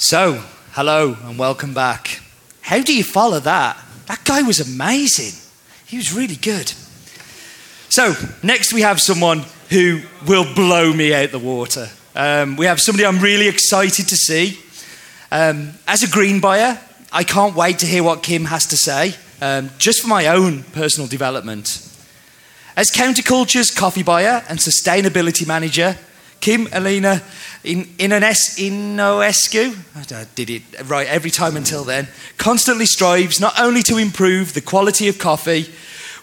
So, hello and welcome back. How do you follow that? That guy was amazing. He was really good. So, next we have someone who will blow me out the water. Um, we have somebody I'm really excited to see. Um, as a green buyer, I can't wait to hear what Kim has to say, um, just for my own personal development. As Counterculture's coffee buyer and sustainability manager, Kim Alina, in, an Ines, Inoescu, I did it right every time until then, constantly strives not only to improve the quality of coffee,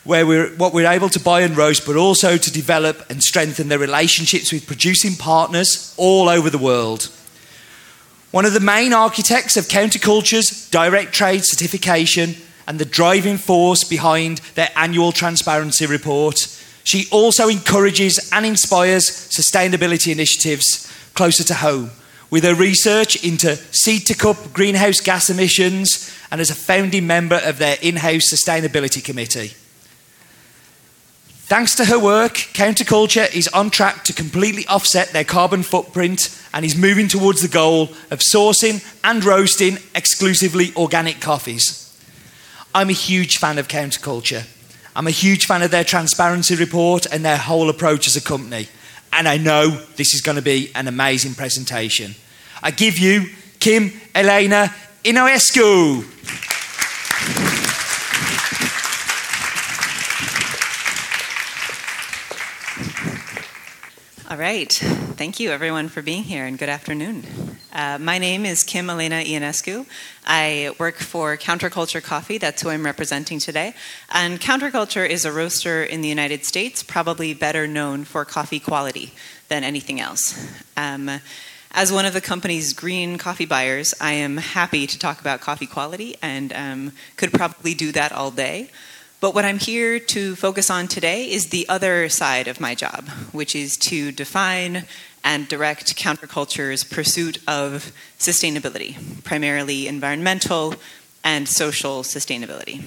where we're, what we're able to buy and roast, but also to develop and strengthen their relationships with producing partners all over the world. One of the main architects of Counterculture's direct trade certification and the driving force behind their annual transparency report, she also encourages and inspires sustainability initiatives closer to home with her research into seed to cup greenhouse gas emissions and as a founding member of their in house sustainability committee. Thanks to her work, Counterculture is on track to completely offset their carbon footprint and is moving towards the goal of sourcing and roasting exclusively organic coffees. I'm a huge fan of Counterculture. I'm a huge fan of their transparency report and their whole approach as a company. And I know this is going to be an amazing presentation. I give you Kim Elena Inoescu. All right. Thank you, everyone, for being here, and good afternoon. Uh, my name is Kim Elena Ionescu. I work for Counterculture Coffee. That's who I'm representing today. And Counterculture is a roaster in the United States, probably better known for coffee quality than anything else. Um, as one of the company's green coffee buyers, I am happy to talk about coffee quality and um, could probably do that all day. But what I'm here to focus on today is the other side of my job, which is to define and direct counterculture's pursuit of sustainability, primarily environmental and social sustainability.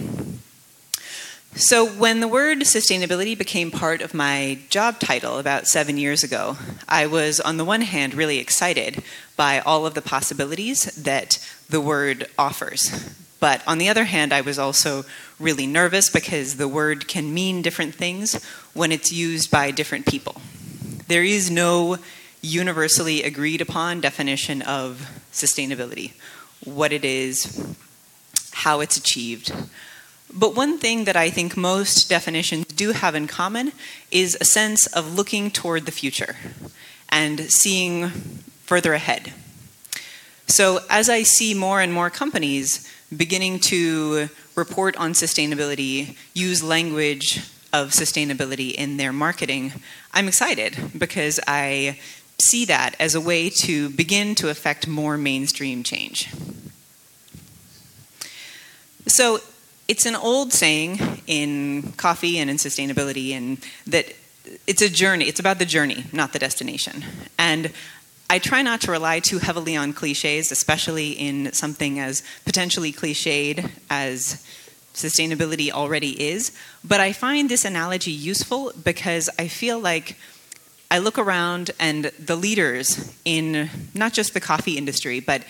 So, when the word sustainability became part of my job title about seven years ago, I was, on the one hand, really excited by all of the possibilities that the word offers. But on the other hand, I was also really nervous because the word can mean different things when it's used by different people. There is no universally agreed upon definition of sustainability, what it is, how it's achieved. But one thing that I think most definitions do have in common is a sense of looking toward the future and seeing further ahead. So, as I see more and more companies beginning to report on sustainability, use language of sustainability in their marketing, I'm excited because I see that as a way to begin to affect more mainstream change. So, it's an old saying in coffee and in sustainability and that it's a journey it's about the journey not the destination and I try not to rely too heavily on cliches, especially in something as potentially cliched as sustainability already is. But I find this analogy useful because I feel like I look around and the leaders in not just the coffee industry, but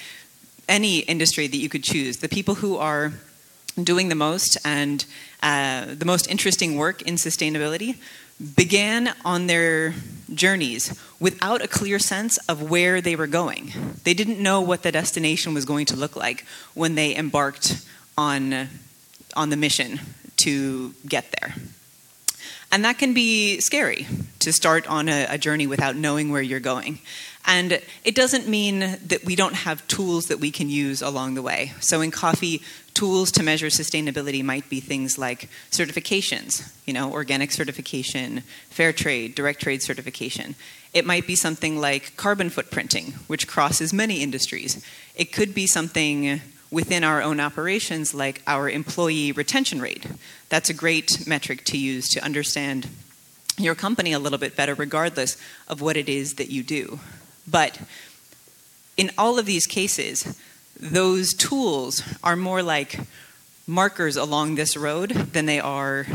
any industry that you could choose, the people who are doing the most and uh, the most interesting work in sustainability began on their journeys without a clear sense of where they were going. They didn't know what the destination was going to look like when they embarked on, on the mission to get there. And that can be scary to start on a, a, journey without knowing where you're going. And it doesn't mean that we don't have tools that we can use along the way. So in coffee, tools to measure sustainability might be things like certifications, you know, organic certification, fair trade, direct trade certification. It might be something like carbon footprinting, which crosses many industries. It could be something within our own operations like our employee retention rate. That's a great metric to use to understand your company a little bit better, regardless of what it is that you do. But in all of these cases, those tools are more like markers along this road than they are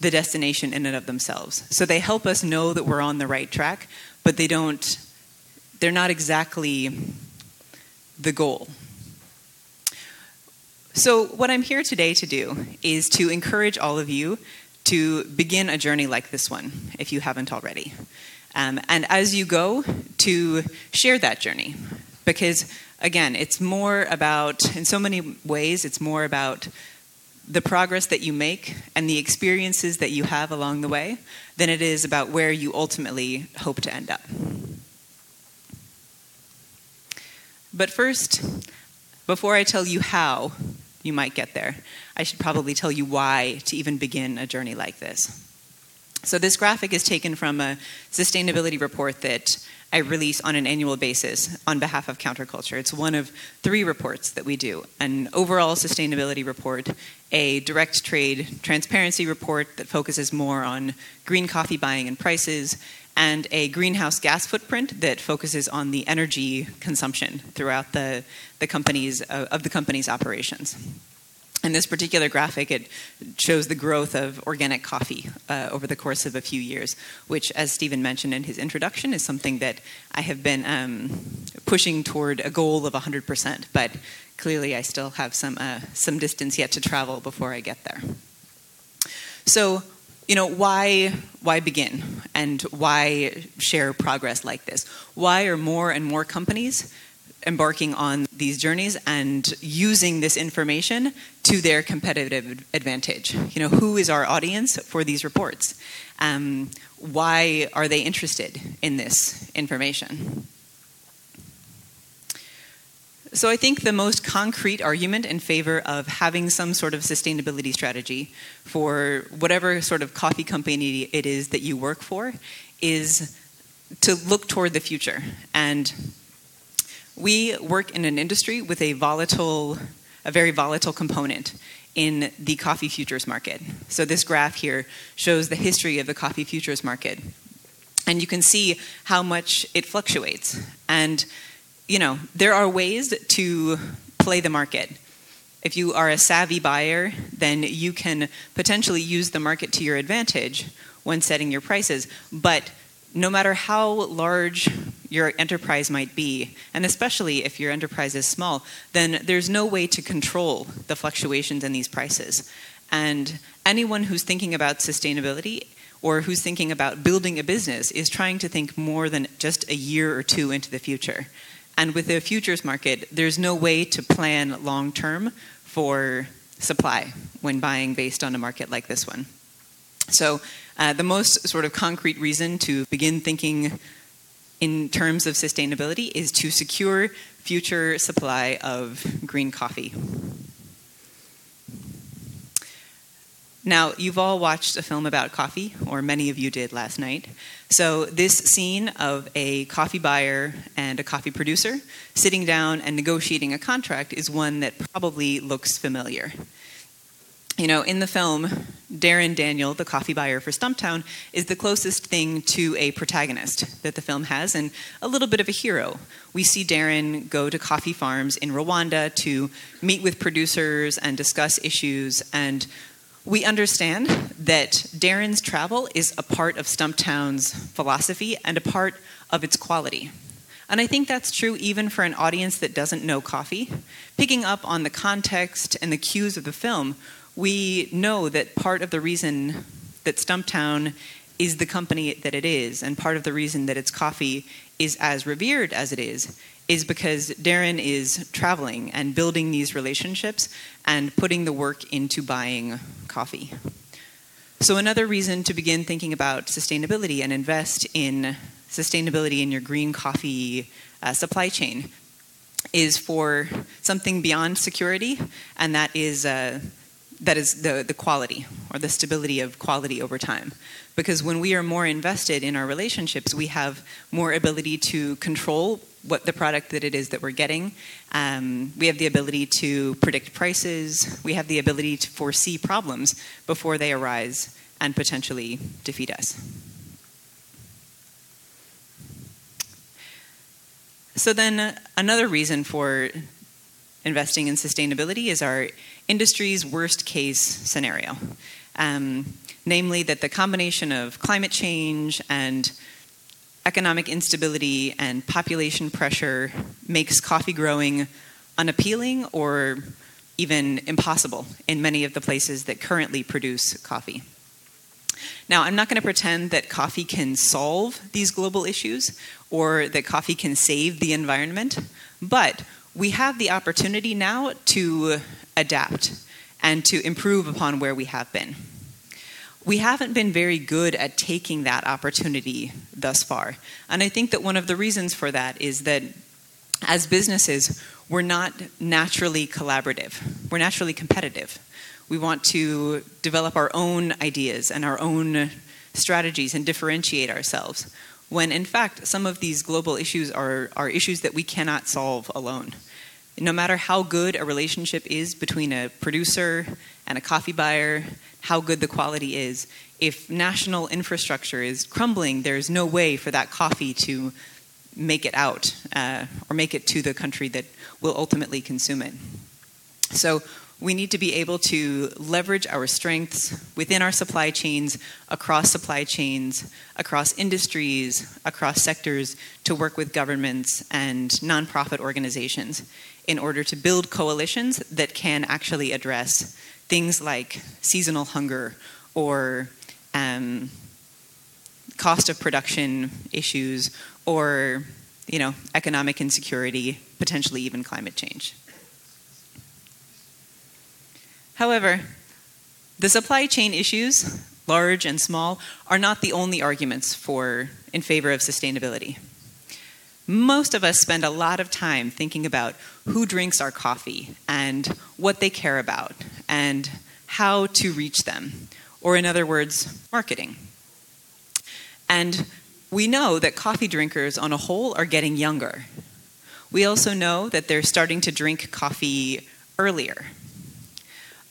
the destination in and of themselves. So they help us know that we're on the right track, but they don't, they're not exactly the goal. So, what I'm here today to do is to encourage all of you to begin a journey like this one, if you haven't already. Um, and as you go, to share that journey. Because, again, it's more about, in so many ways, it's more about the progress that you make and the experiences that you have along the way than it is about where you ultimately hope to end up. But first, before I tell you how you might get there, I should probably tell you why to even begin a journey like this. So, this graphic is taken from a sustainability report that I release on an annual basis on behalf of Counterculture. It's one of three reports that we do an overall sustainability report, a direct trade transparency report that focuses more on green coffee buying and prices, and a greenhouse gas footprint that focuses on the energy consumption throughout the, the company's, uh, of the company's operations. In this particular graphic, it shows the growth of organic coffee uh, over the course of a few years, which, as Stephen mentioned in his introduction, is something that I have been um, pushing toward a goal of 100%. But clearly, I still have some uh, some distance yet to travel before I get there. So, you know, why why begin and why share progress like this? Why are more and more companies embarking on these journeys and using this information to their competitive advantage. You know, who is our audience for these reports? Um, why are they interested in this information? So, I think the most concrete argument in favor of having some sort of sustainability strategy for whatever sort of coffee company it is that you work for is to look toward the future and we work in an industry with a volatile, a very volatile component in the coffee futures market. So this graph here shows the history of the coffee futures market. And you can see how much it fluctuates. And, you know, there are ways to play the market. If you are a savvy buyer, then you can potentially use the market to your advantage when setting your prices. But no matter how large your enterprise might be, and especially if your enterprise is small, then there's no way to control the fluctuations in these prices. And anyone who's thinking about sustainability or who's thinking about building a business is trying to think more than just a year or two into the future. And with the futures market, there's no way to plan long term for supply when buying based on a market like this one. So, uh, the most sort of concrete reason to begin thinking in terms of sustainability is to secure future supply of green coffee. Now, you've all watched a film about coffee, or many of you did last night. So, this scene of a coffee buyer and a coffee producer sitting down and negotiating a contract is one that probably looks familiar you know, in the film, Darrin Daniel, the coffee buyer for Stumptown, is the closest thing to a protagonist that the film has and a little bit of a hero. We see Darrin go to coffee farms in Rwanda to meet with producers and discuss issues, and we understand that Darrin's travel is a part of Stumptown's philosophy and a part of its quality. And I think that's true even for an audience that doesn't know coffee. Picking up on the context and the cues of the film, we know that part of the reason that Stumptown is the company that it is, and part of the reason that its coffee is as revered as it is, is because Darrin is traveling and building these relationships and putting the work into buying coffee. So, another reason to begin thinking about sustainability and invest in sustainability in your green coffee uh, supply chain is for something beyond security, and that is. Uh, that is the, the quality or the stability of quality over time. Because when we are more invested in our relationships, we have more ability to control what the product that it is that we're getting. Um, we have the ability to predict prices. We have the ability to foresee problems before they arise and potentially defeat us. So, then another reason for investing in sustainability is our industry's worst case scenario. Um, namely, that the combination of climate change and economic instability and population pressure makes coffee growing unappealing or even impossible in many of the places that currently produce coffee. Now, I'm not going to pretend that coffee can solve these global issues or that coffee can save the environment, but we have the opportunity now to adapt and to improve upon where we have been. We haven't been very good at taking that opportunity thus far. And I think that one of the reasons for that is that as businesses, we're not naturally collaborative, we're naturally competitive. We want to develop our own ideas and our own strategies and differentiate ourselves. When in fact, some of these global issues are, are issues that we cannot solve alone. No matter how good a relationship is between a producer and a coffee buyer, how good the quality is, if national infrastructure is crumbling, there's no way for that coffee to make it out uh, or make it to the country that will ultimately consume it. So we need to be able to leverage our strengths within our supply chains, across supply chains, across industries, across sectors to work with governments and nonprofit organizations in order to build coalitions that can actually address things like seasonal hunger or um, cost of production issues or you know economic insecurity potentially even climate change however the supply chain issues large and small are not the only arguments for in favor of sustainability most of us spend a lot of time thinking about who drinks our coffee and what they care about and how to reach them or in other words marketing and we know that coffee drinkers on a whole are getting younger. We also know that they're starting to drink coffee earlier.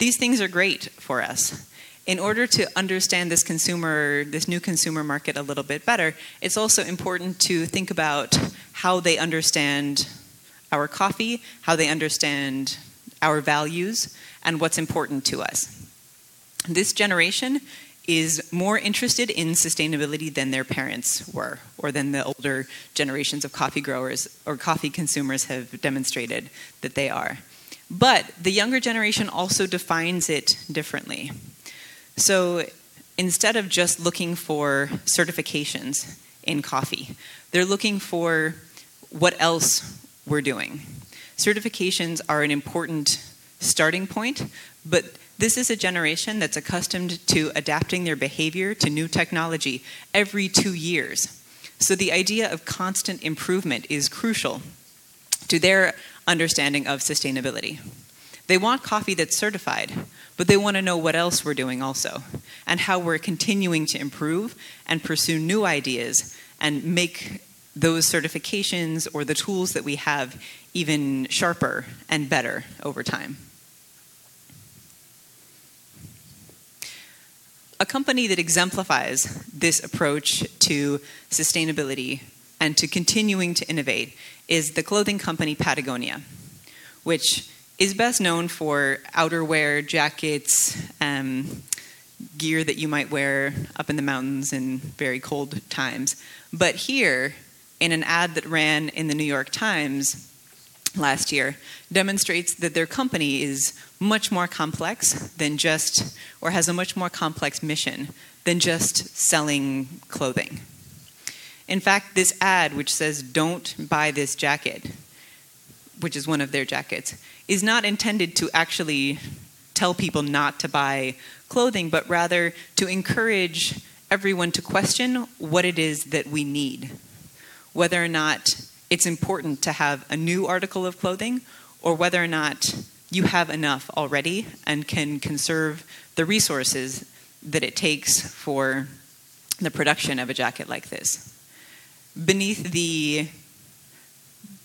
These things are great for us. In order to understand this consumer, this new consumer market a little bit better, it's also important to think about how they understand our coffee, how they understand our values, and what's important to us. This generation is more interested in sustainability than their parents were, or than the older generations of coffee growers or coffee consumers have demonstrated that they are. But the younger generation also defines it differently. So instead of just looking for certifications in coffee, they're looking for what else we're doing. Certifications are an important starting point, but this is a generation that's accustomed to adapting their behavior to new technology every two years. So the idea of constant improvement is crucial to their understanding of sustainability. They want coffee that's certified, but they want to know what else we're doing also, and how we're continuing to improve and pursue new ideas and make those certifications or the tools that we have even sharper and better over time. a company that exemplifies this approach to sustainability and to continuing to innovate is the clothing company Patagonia, which is best known for outerwear, jackets, um, gear that you might wear up in the mountains in very cold times. But here, in an ad that ran in the New York Times last year demonstrates that their company is much more complex than just, or has a much more complex mission than just selling clothing. In fact, this ad, which says, Don't buy this jacket, which is one of their jackets, is not intended to actually tell people not to buy clothing, but rather to encourage everyone to question what it is that we need. Whether or not it's important to have a new article of clothing or whether or not you have enough already and can conserve the resources that it takes for the production of a jacket like this. Beneath the,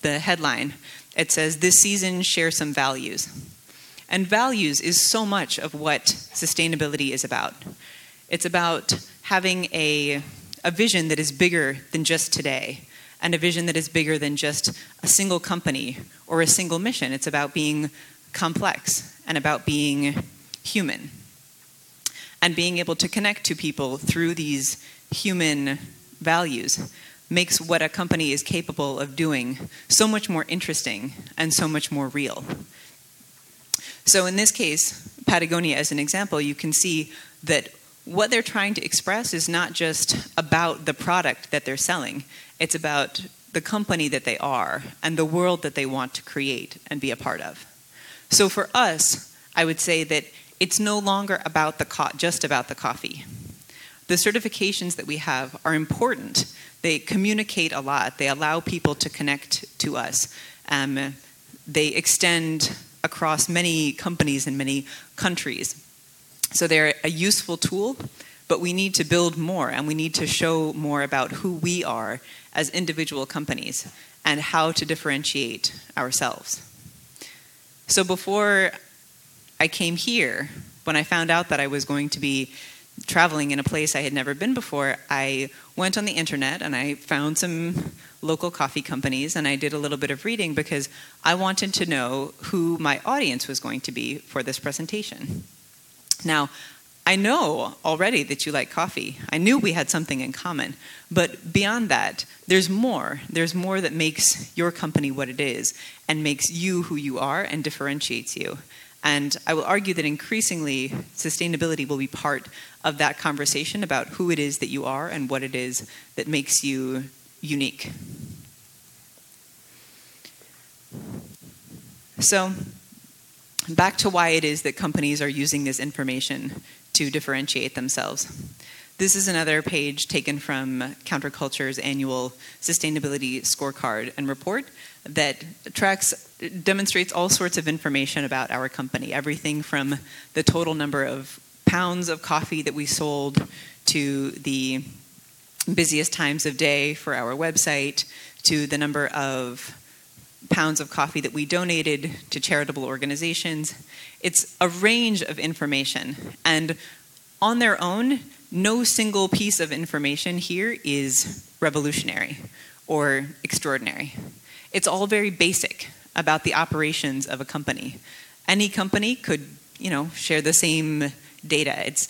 the headline, it says, This season, share some values. And values is so much of what sustainability is about. It's about having a, a vision that is bigger than just today and a vision that is bigger than just a single company or a single mission. It's about being complex and about being human and being able to connect to people through these human values. Makes what a company is capable of doing so much more interesting and so much more real. So, in this case, Patagonia as an example, you can see that what they're trying to express is not just about the product that they're selling, it's about the company that they are and the world that they want to create and be a part of. So, for us, I would say that it's no longer about the co- just about the coffee. The certifications that we have are important. They communicate a lot. They allow people to connect to us. Um, they extend across many companies in many countries. So they're a useful tool, but we need to build more and we need to show more about who we are as individual companies and how to differentiate ourselves. So before I came here, when I found out that I was going to be traveling in a place I had never been before, I went on the internet and I found some local coffee companies and I did a little bit of reading because I wanted to know who my audience was going to be for this presentation. Now, I know already that you like coffee. I knew we had something in common. But beyond that, there's more. There's more that makes your company what it is and makes you who you are and differentiates you. And I will argue that increasingly sustainability will be part of that conversation about who it is that you are and what it is that makes you unique. So, back to why it is that companies are using this information to differentiate themselves. This is another page taken from Counterculture's annual sustainability scorecard and report that tracks demonstrates all sorts of information about our company, everything from the total number of pounds of coffee that we sold to the busiest times of day for our website to the number of pounds of coffee that we donated to charitable organizations. It's a range of information. And on their own, no single piece of information here is revolutionary or extraordinary. It's all very basic about the operations of a company. Any company could, you know, share the same data. It's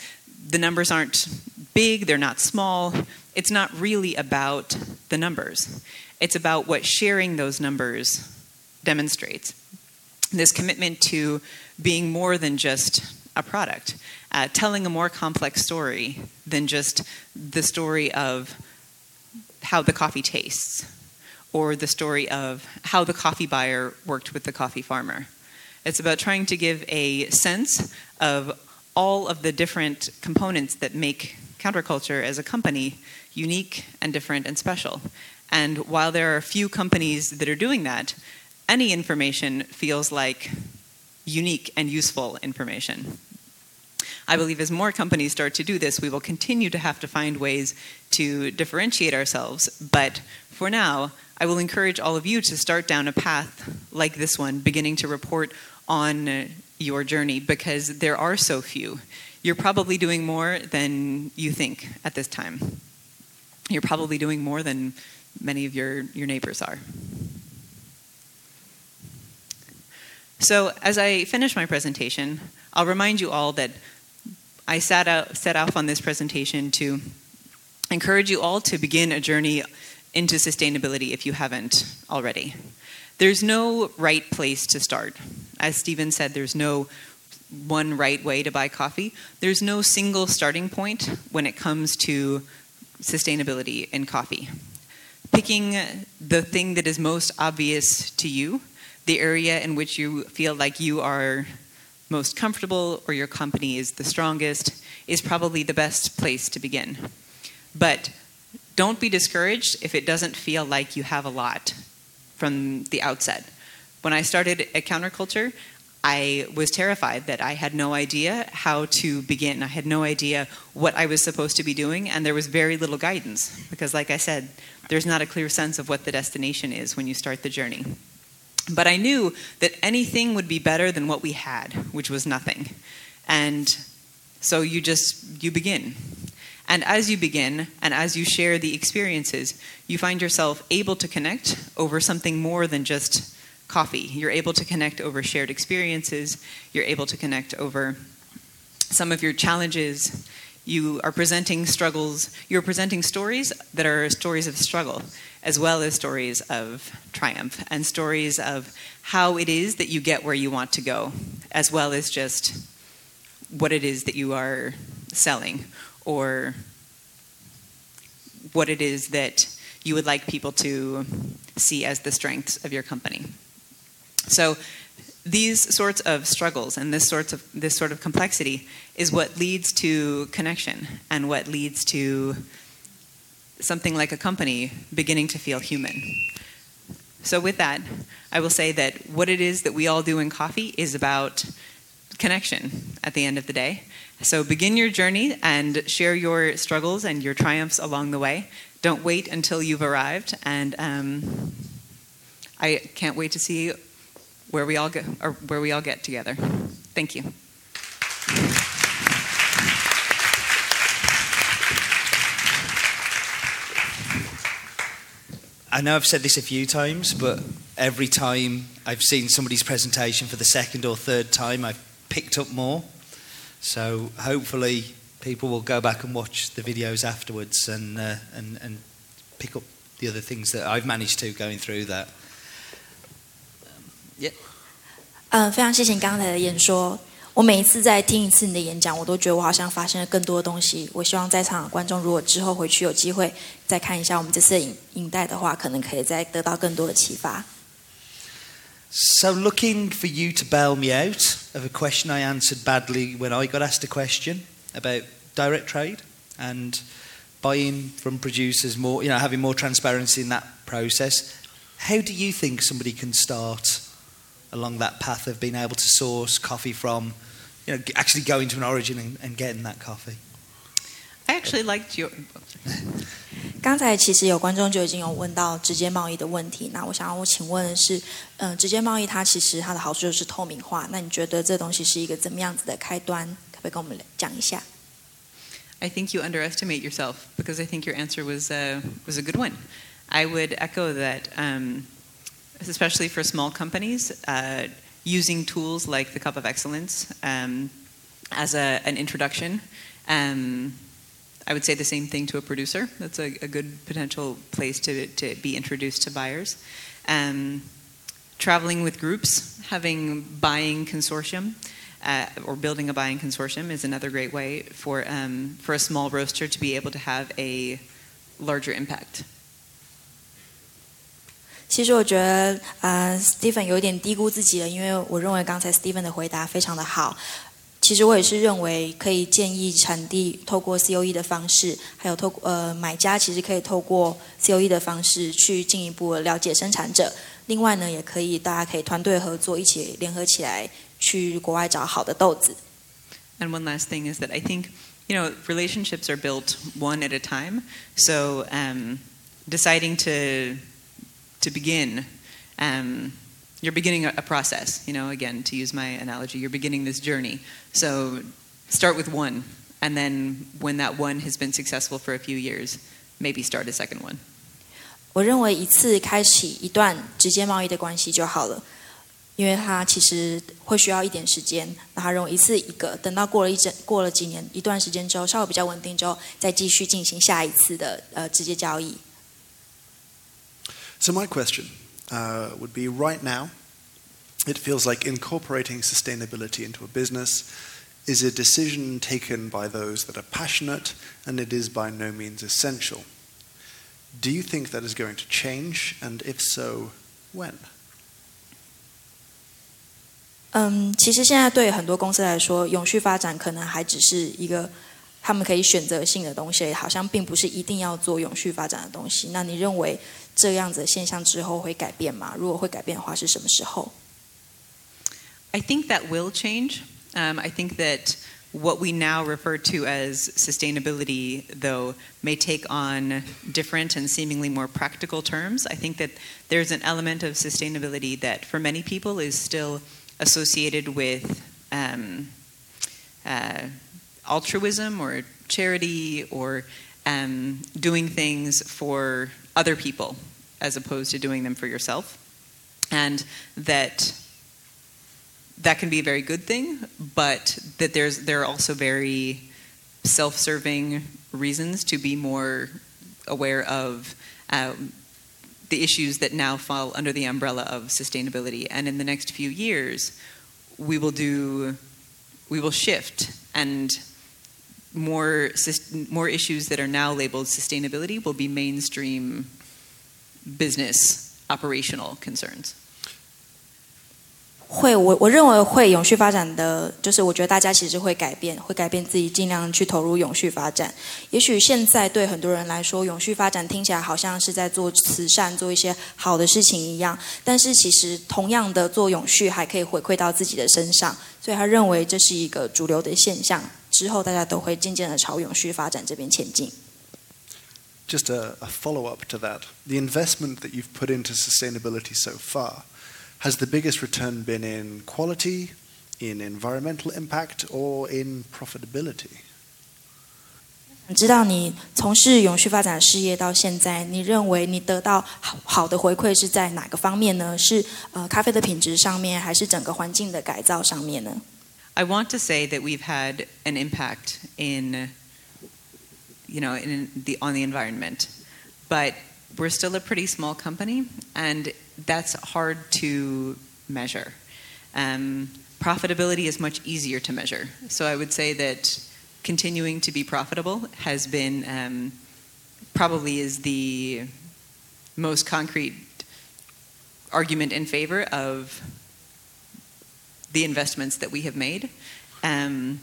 the numbers aren't big, they're not small. It's not really about the numbers. It's about what sharing those numbers demonstrates. This commitment to being more than just a product, uh, telling a more complex story than just the story of how the coffee tastes or the story of how the coffee buyer worked with the coffee farmer. It's about trying to give a sense of all of the different components that make counterculture as a company unique and different and special. And while there are a few companies that are doing that, any information feels like unique and useful information. I believe as more companies start to do this, we will continue to have to find ways to differentiate ourselves. But for now, I will encourage all of you to start down a path like this one, beginning to report on your journey because there are so few. You're probably doing more than you think at this time. You're probably doing more than many of your, your neighbors are. So, as I finish my presentation, I'll remind you all that I set, out, set off on this presentation to encourage you all to begin a journey into sustainability if you haven't already. There's no right place to start. As Stephen said, there's no one right way to buy coffee. There's no single starting point when it comes to sustainability in coffee. Picking the thing that is most obvious to you the area in which you feel like you are most comfortable or your company is the strongest is probably the best place to begin. But don't be discouraged if it doesn't feel like you have a lot from the outset. When I started at Counterculture, I was terrified that I had no idea how to begin. I had no idea what I was supposed to be doing, and there was very little guidance because, like I said, there's not a clear sense of what the destination is when you start the journey. But I knew that anything would be better than what we had, which was nothing. And so you just you begin. And as you begin and as you share the experiences, you find yourself able to connect over something more than just coffee. You're able to connect over shared experiences, you're able to connect over some of your challenges. You are presenting struggles, you're presenting stories that are stories of struggle, as well as stories of triumph, and stories of how it is that you get where you want to go, as well as just what it is that you are selling or what it is that you would like people to see as the strengths of your company. So these sorts of struggles and this sorts of this sort of complexity is what leads to connection and what leads to something like a company beginning to feel human. So with that, I will say that what it is that we all do in coffee is about connection at the end of the day. So begin your journey and share your struggles and your triumphs along the way. Don't wait until you've arrived, and um, I can't wait to see where we all go or where we all get together. Thank you. I know I've said this a few times, but every time I've seen somebody's presentation for the second or third time, I've picked up more. So hopefully, people will go back and watch the videos afterwards and, uh, and, and pick up the other things that I've managed to going through that. Um, yeah. 嗯，非常谢谢你刚才的演说。 我每一次在听一次你的演讲，我都觉得我好像发现了更多的东西。我希望在场的观众，如果之后回去有机会再看一下我们这次的影影带的话，可能可以再得到更多的启发。So, looking for you to bail me out of a question I answered badly when I got asked a question about direct trade and buying from producers more, you know, having more transparency in that process. How do you think somebody can start along that path of being able to source coffee from, you know, actually going to an origin and, and getting that coffee? I actually liked your. 刚才其实有观众就已经有问到直接贸易的问题，那我想要我请问的是，嗯、呃，直接贸易它其实它的好处就是透明化，那你觉得这东西是一个怎么样子的开端？可不可以跟我们讲一下？I think you underestimate yourself because I think your answer was uh, was a good one. I would echo that, um, especially for small companies, uh, using tools like the Cup of Excellence um, as a, an introduction. Um, I would say the same thing to a producer. That's a, a good potential place to, to be introduced to buyers. Um, traveling with groups, having buying consortium, uh, or building a buying consortium is another great way for, um, for a small roaster to be able to have a larger impact. 其实我觉得，呃，Stephen 有点低估自己了，因为我认为刚才 Stephen 的回答非常的好。其实我也是认为可以建议产地透过 COE 的方式，还有透呃买家其实可以透过 COE 的方式去进一步了解生产者。另外呢，也可以大家可以团队合作，一起联合起来去国外找好的豆子。And one last thing is that I think you know relationships are built one at a time. So um, deciding to to begin. Um, you're beginning a, process, you know, again, to use my analogy, you're beginning this journey. So start with one, and then when that one has been successful for a few years, maybe start a second one. 我认为一次开启一段直接贸易的关系就好了，因为它其实会需要一点时间。那他认为一次一个，等到过了一整过了几年一段时间之后，稍微比较稳定之后，再继续进行下一次的呃直接交易。 So my question uh, would be right now, it feels like incorporating sustainability into a business is a decision taken by those that are passionate and it is by no means essential. Do you think that is going to change? And if so, when? 嗯，其实现在对很多公司来说，永续发展可能还只是一个他们可以选择性的东西，好像并不是一定要做永续发展的东西。那你认为 这样子的现象之后会改变吗？如果会改变的话，是什么时候？I think that will change. Um, I think that what we now refer to as sustainability, though, may take on different and seemingly more practical terms. I think that there's an element of sustainability that, for many people, is still associated with um, uh, altruism or charity or um, doing things for other people as opposed to doing them for yourself. And that that can be a very good thing, but that there's there are also very self-serving reasons to be more aware of um, the issues that now fall under the umbrella of sustainability. And in the next few years, we will do, we will shift and more more issues that are now labeled sustainability will be mainstream business operational concerns. 会，我我认为会永续发展的，就是我觉得大家其实会改变，会改变自己，尽量去投入永续发展。也许现在对很多人来说，永续发展听起来好像是在做慈善，做一些好的事情一样。但是其实同样的做永续，还可以回馈到自己的身上。所以他认为这是一个主流的现象。 之后大家都会渐渐的朝永续发展这边前进。Just a, a follow up to that, the investment that you've put into sustainability so far. Has the biggest return been in quality, in environmental impact, or in profitability? 知道你从事永续发展事业到现在，你认为你得到好好的回馈是在哪个方面呢？是呃咖啡的品质上面，还是整个环境的改造上面呢 ？I want to say that we've had an impact in, you know, in the on the environment, but we're still a pretty small company, and that's hard to measure. Um, profitability is much easier to measure. So I would say that continuing to be profitable has been um, probably is the most concrete argument in favor of the investments that we have made. Um,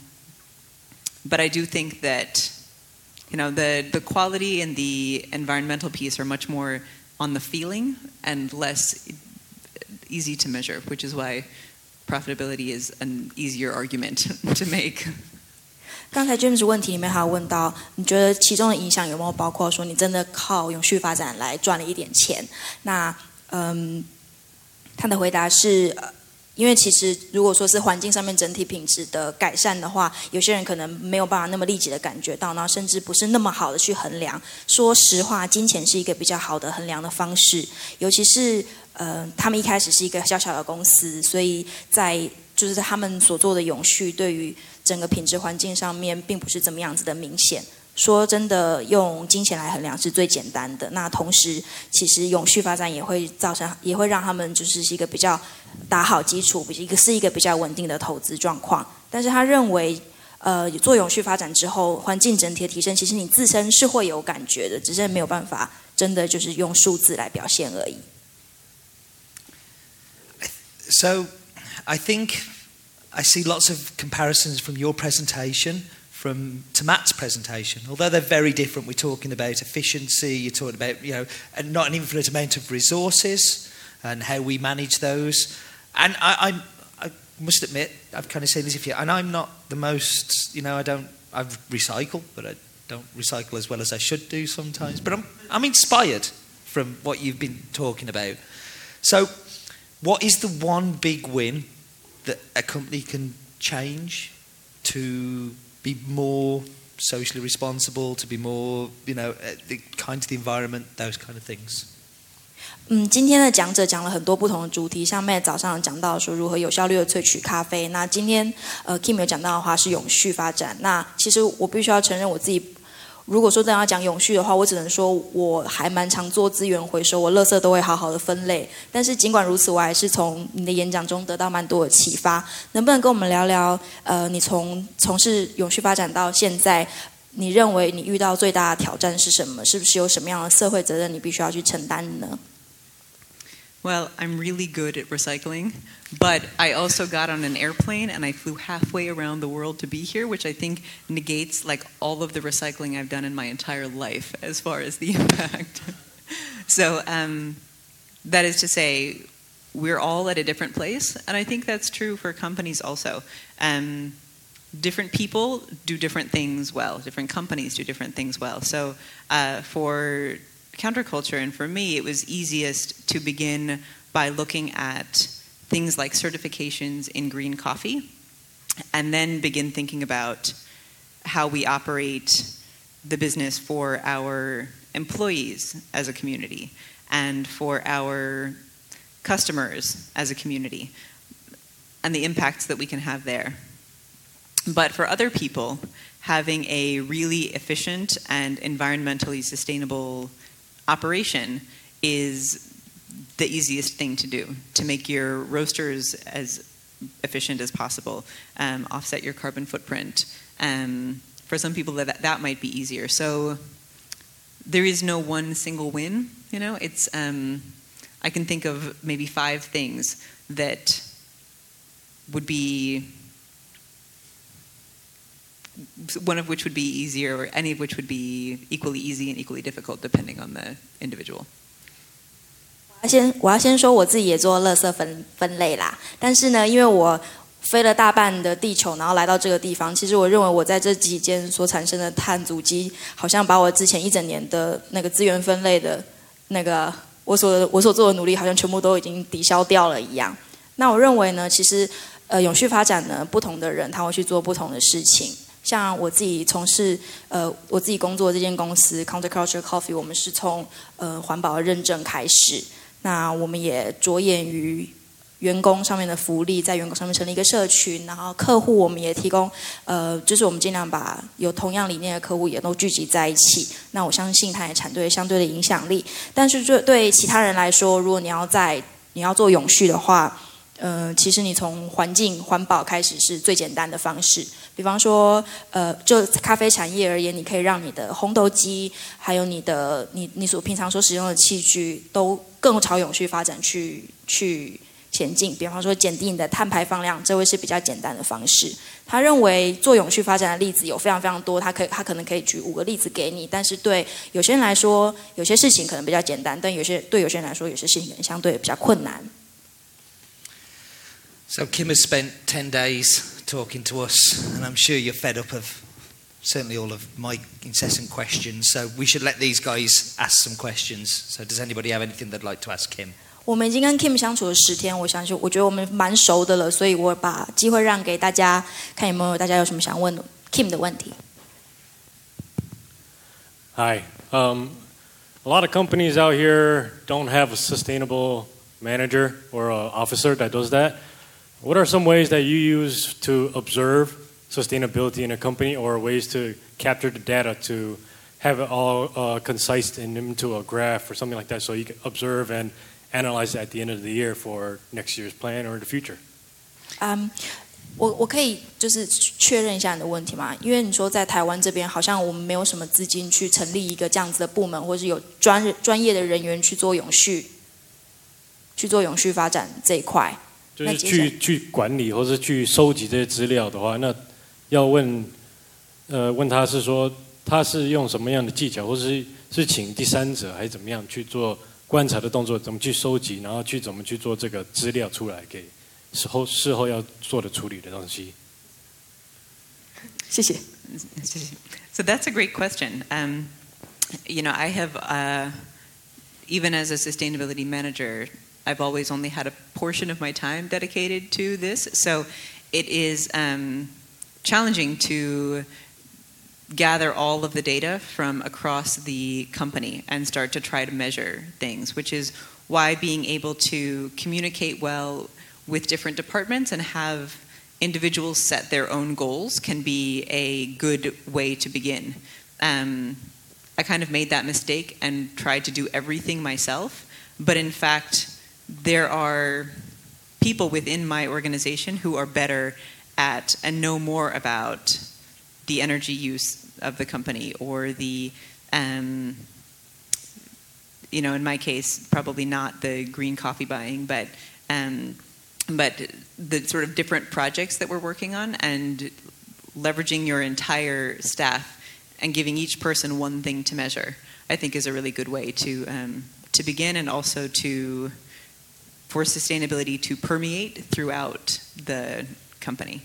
but I do think that you know the the quality and the environmental piece are much more on the feeling and less easy to measure, which is why profitability is an easier argument to make. 刚才 James 问题里面还有问到，你觉得其中的影响有没有包括说你真的靠永续发展来赚了一点钱？那嗯，他的回答是。 因为其实，如果说是环境上面整体品质的改善的话，有些人可能没有办法那么立即的感觉到，然后甚至不是那么好的去衡量。说实话，金钱是一个比较好的衡量的方式，尤其是呃，他们一开始是一个小小的公司，所以在就是他们所做的永续，对于整个品质环境上面，并不是怎么样子的明显。说真的，用金钱来衡量是最简单的。那同时，其实永续发展也会造成，也会让他们就是一个比较打好基础，一个是一个比较稳定的投资状况。但是他认为，呃，做永续发展之后，环境整体的提升，其实你自身是会有感觉的，只是没有办法真的就是用数字来表现而已。So, I think I see lots of comparisons from your presentation. From to Matt's presentation. Although they're very different, we're talking about efficiency, you're talking about, you know, not an infinite amount of resources and how we manage those. And I, I, I must admit, I've kind of seen this if you, and I'm not the most, you know, I don't, I recycle, but I don't recycle as well as I should do sometimes. But I'm, I'm inspired from what you've been talking about. So, what is the one big win that a company can change to be more socially responsible, to be more, you know, uh, kind to the environment, those kind of things. 嗯，今天的讲者讲了很多不同的主题，像 Matt 早上讲到说如何有效率的萃取咖啡，那今天呃 Kim 有讲到的话是永续发展。那其实我必须要承认我自己 如果说真的要讲永续的话，我只能说我还蛮常做资源回收，我垃圾都会好好的分类。但是尽管如此，我还是从你的演讲中得到蛮多的启发。能不能跟我们聊聊？呃，你从从事永续发展到现在，你认为你遇到最大的挑战是什么？是不是有什么样的社会责任你必须要去承担呢？Well, I'm really good at recycling, but I also got on an airplane and I flew halfway around the world to be here, which I think negates like all of the recycling I've done in my entire life as far as the impact. so um, that is to say, we're all at a different place, and I think that's true for companies also. Um, different people do different things well. Different companies do different things well. So uh, for counterculture. And for me, it was easiest to begin by looking at things like certifications in green coffee and then begin thinking about how we operate the business for our employees as a community and for our customers as a community and the impacts that we can have there. But for other people, having a really efficient and environmentally sustainable operation is the easiest thing to do to make your roasters as efficient as possible, um, offset your carbon footprint. Um, for some people, that that might be easier. So there is no one single win. You know, it's um, I can think of maybe five things that would be one of which would be easier, or any of which would be equally easy and equally difficult, depending on the individual. 我要先我要先说我自己也做垃圾分分类啦，但是呢，因为我飞了大半的地球，然后来到这个地方，其实我认为我在这几间所产生的碳足迹，好像把我之前一整年的那个资源分类的那个我所我所做的努力，好像全部都已经抵消掉了一样。那我认为呢，其实呃永续发展呢，不同的人他会去做不同的事情。 像我自己从事呃我自己工作这间公司 Counterculture Coffee，我们是从呃环保认证开始。那我们也着眼于员工上面的福利，在员工上面成立一个社群，然后客户我们也提供，呃，就是我们尽量把有同样理念的客户也都聚集在一起。那我相信它也产对相对的影响力。但是对对其他人来说，如果你要在你要做永续的话，呃，其实你从环境环保开始是最简单的方式。比方说，呃，就咖啡产业而言，你可以让你的烘豆机，还有你的你你所平常所使用的器具，都更朝永续发展去去前进。比方说，减低你的碳排放量，这会是比较简单的方式。他认为做永续发展的例子有非常非常多，他可以他可能可以举五个例子给你。但是对有些人来说，有些事情可能比较简单，但有些对有些人来说，有些事情可能相对比较困难。So Kim has spent 10 days talking to us, and I'm sure you're fed up of certainly all of my incessant questions. So we should let these guys ask some questions. So does anybody have anything they'd like to ask Kim? 我们已经跟 Kim 相处了十天，我相信我觉得我们蛮熟的了，所以我把机会让给大家，看有没有大家有什么想问 Kim 的问题。 Hi. Um, a lot of companies out here don't have a sustainable manager or an officer that does that. What are some ways that you use to observe sustainability in a company or ways to capture the data to have it all uh, concise and into a graph or something like that so you can observe and analyze it at the end of the year for next year's plan or the future? 嗯，我我可以就是确认一下你的问题吗？因为你说在台湾这边好像我们没有什么资金去成立一个这样子的部门，或是有专专业的人员去做永续，去做永续发展这一块。 就是去去管理或是去收集这些资料的话，那要问呃问他是说他是用什么样的技巧，或是是请第三者还是怎么样去做观察的动作，怎么去收集，然后去怎么去做这个资料出来给事后事后要做的处理的东西。谢谢。So that's a great question. Um, you know, I have, uh, even as a sustainability manager, I've always only had a portion of my time dedicated to this. So it is um, challenging to gather all of the data from across the company and start to try to measure things, which is why being able to communicate well with different departments and have individuals set their own goals can be a good way to begin. Um, I kind of made that mistake and tried to do everything myself, but in fact, there are people within my organization who are better at and know more about the energy use of the company or the um, you know in my case probably not the green coffee buying but um, but the sort of different projects that we're working on and leveraging your entire staff and giving each person one thing to measure i think is a really good way to um, to begin and also to for sustainability to permeate throughout the company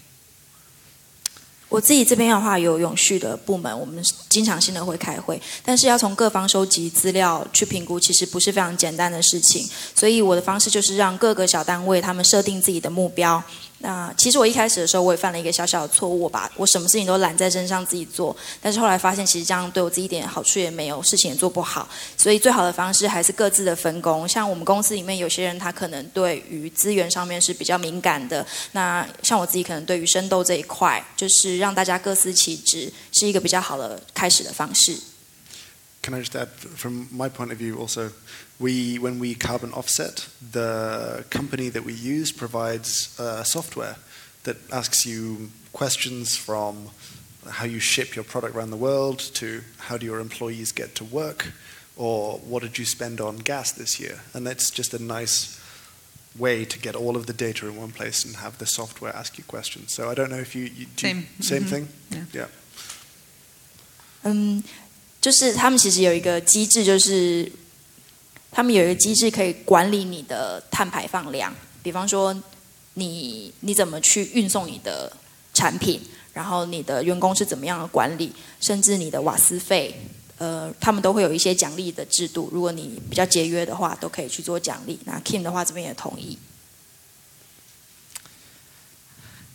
我自己这边的话有永续的部门，我们经常性的会开会，但是要从各方收集资料去评估，其实不是非常简单的事情。所以我的方式就是让各个小单位他们设定自己的目标，那其实我一开始的时候，我也犯了一个小小的错误，我把我什么事情都揽在身上自己做，但是后来发现，其实这样对我自己一点好处也没有，事情也做不好。所以最好的方式还是各自的分工。像我们公司里面有些人，他可能对于资源上面是比较敏感的。那像我自己，可能对于生豆这一块，就是让大家各司其职，是一个比较好的开始的方式。Can I just add, from my point of view, also, we when we carbon offset, the company that we use provides uh, software that asks you questions from how you ship your product around the world to how do your employees get to work, or what did you spend on gas this year, and that's just a nice way to get all of the data in one place and have the software ask you questions. So I don't know if you, you do Same. same Mhm. thing. Yeah. yeah. 嗯，就是他们其实有一个机制，就是他们有一个机制可以管理你的碳排放量，比方说你你怎么去运送你的产品，然后你的员工是怎么样的管理，甚至你的瓦斯费，呃，他们都会有一些奖励的制度。如果你比较节约的话，都可以去做奖励。那 Kim 的话这边也同意。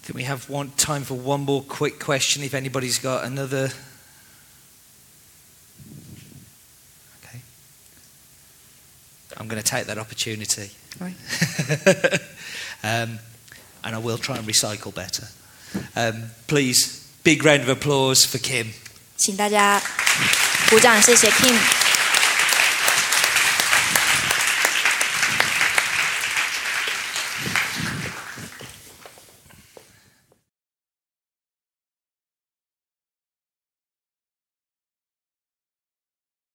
Can we have one time for one more quick question if anybody's got another? I'm going to take that opportunity. Right. um, and I will try and recycle better. Um, please, big round of applause for Kim. 请大家鼓掌，谢谢 Kim。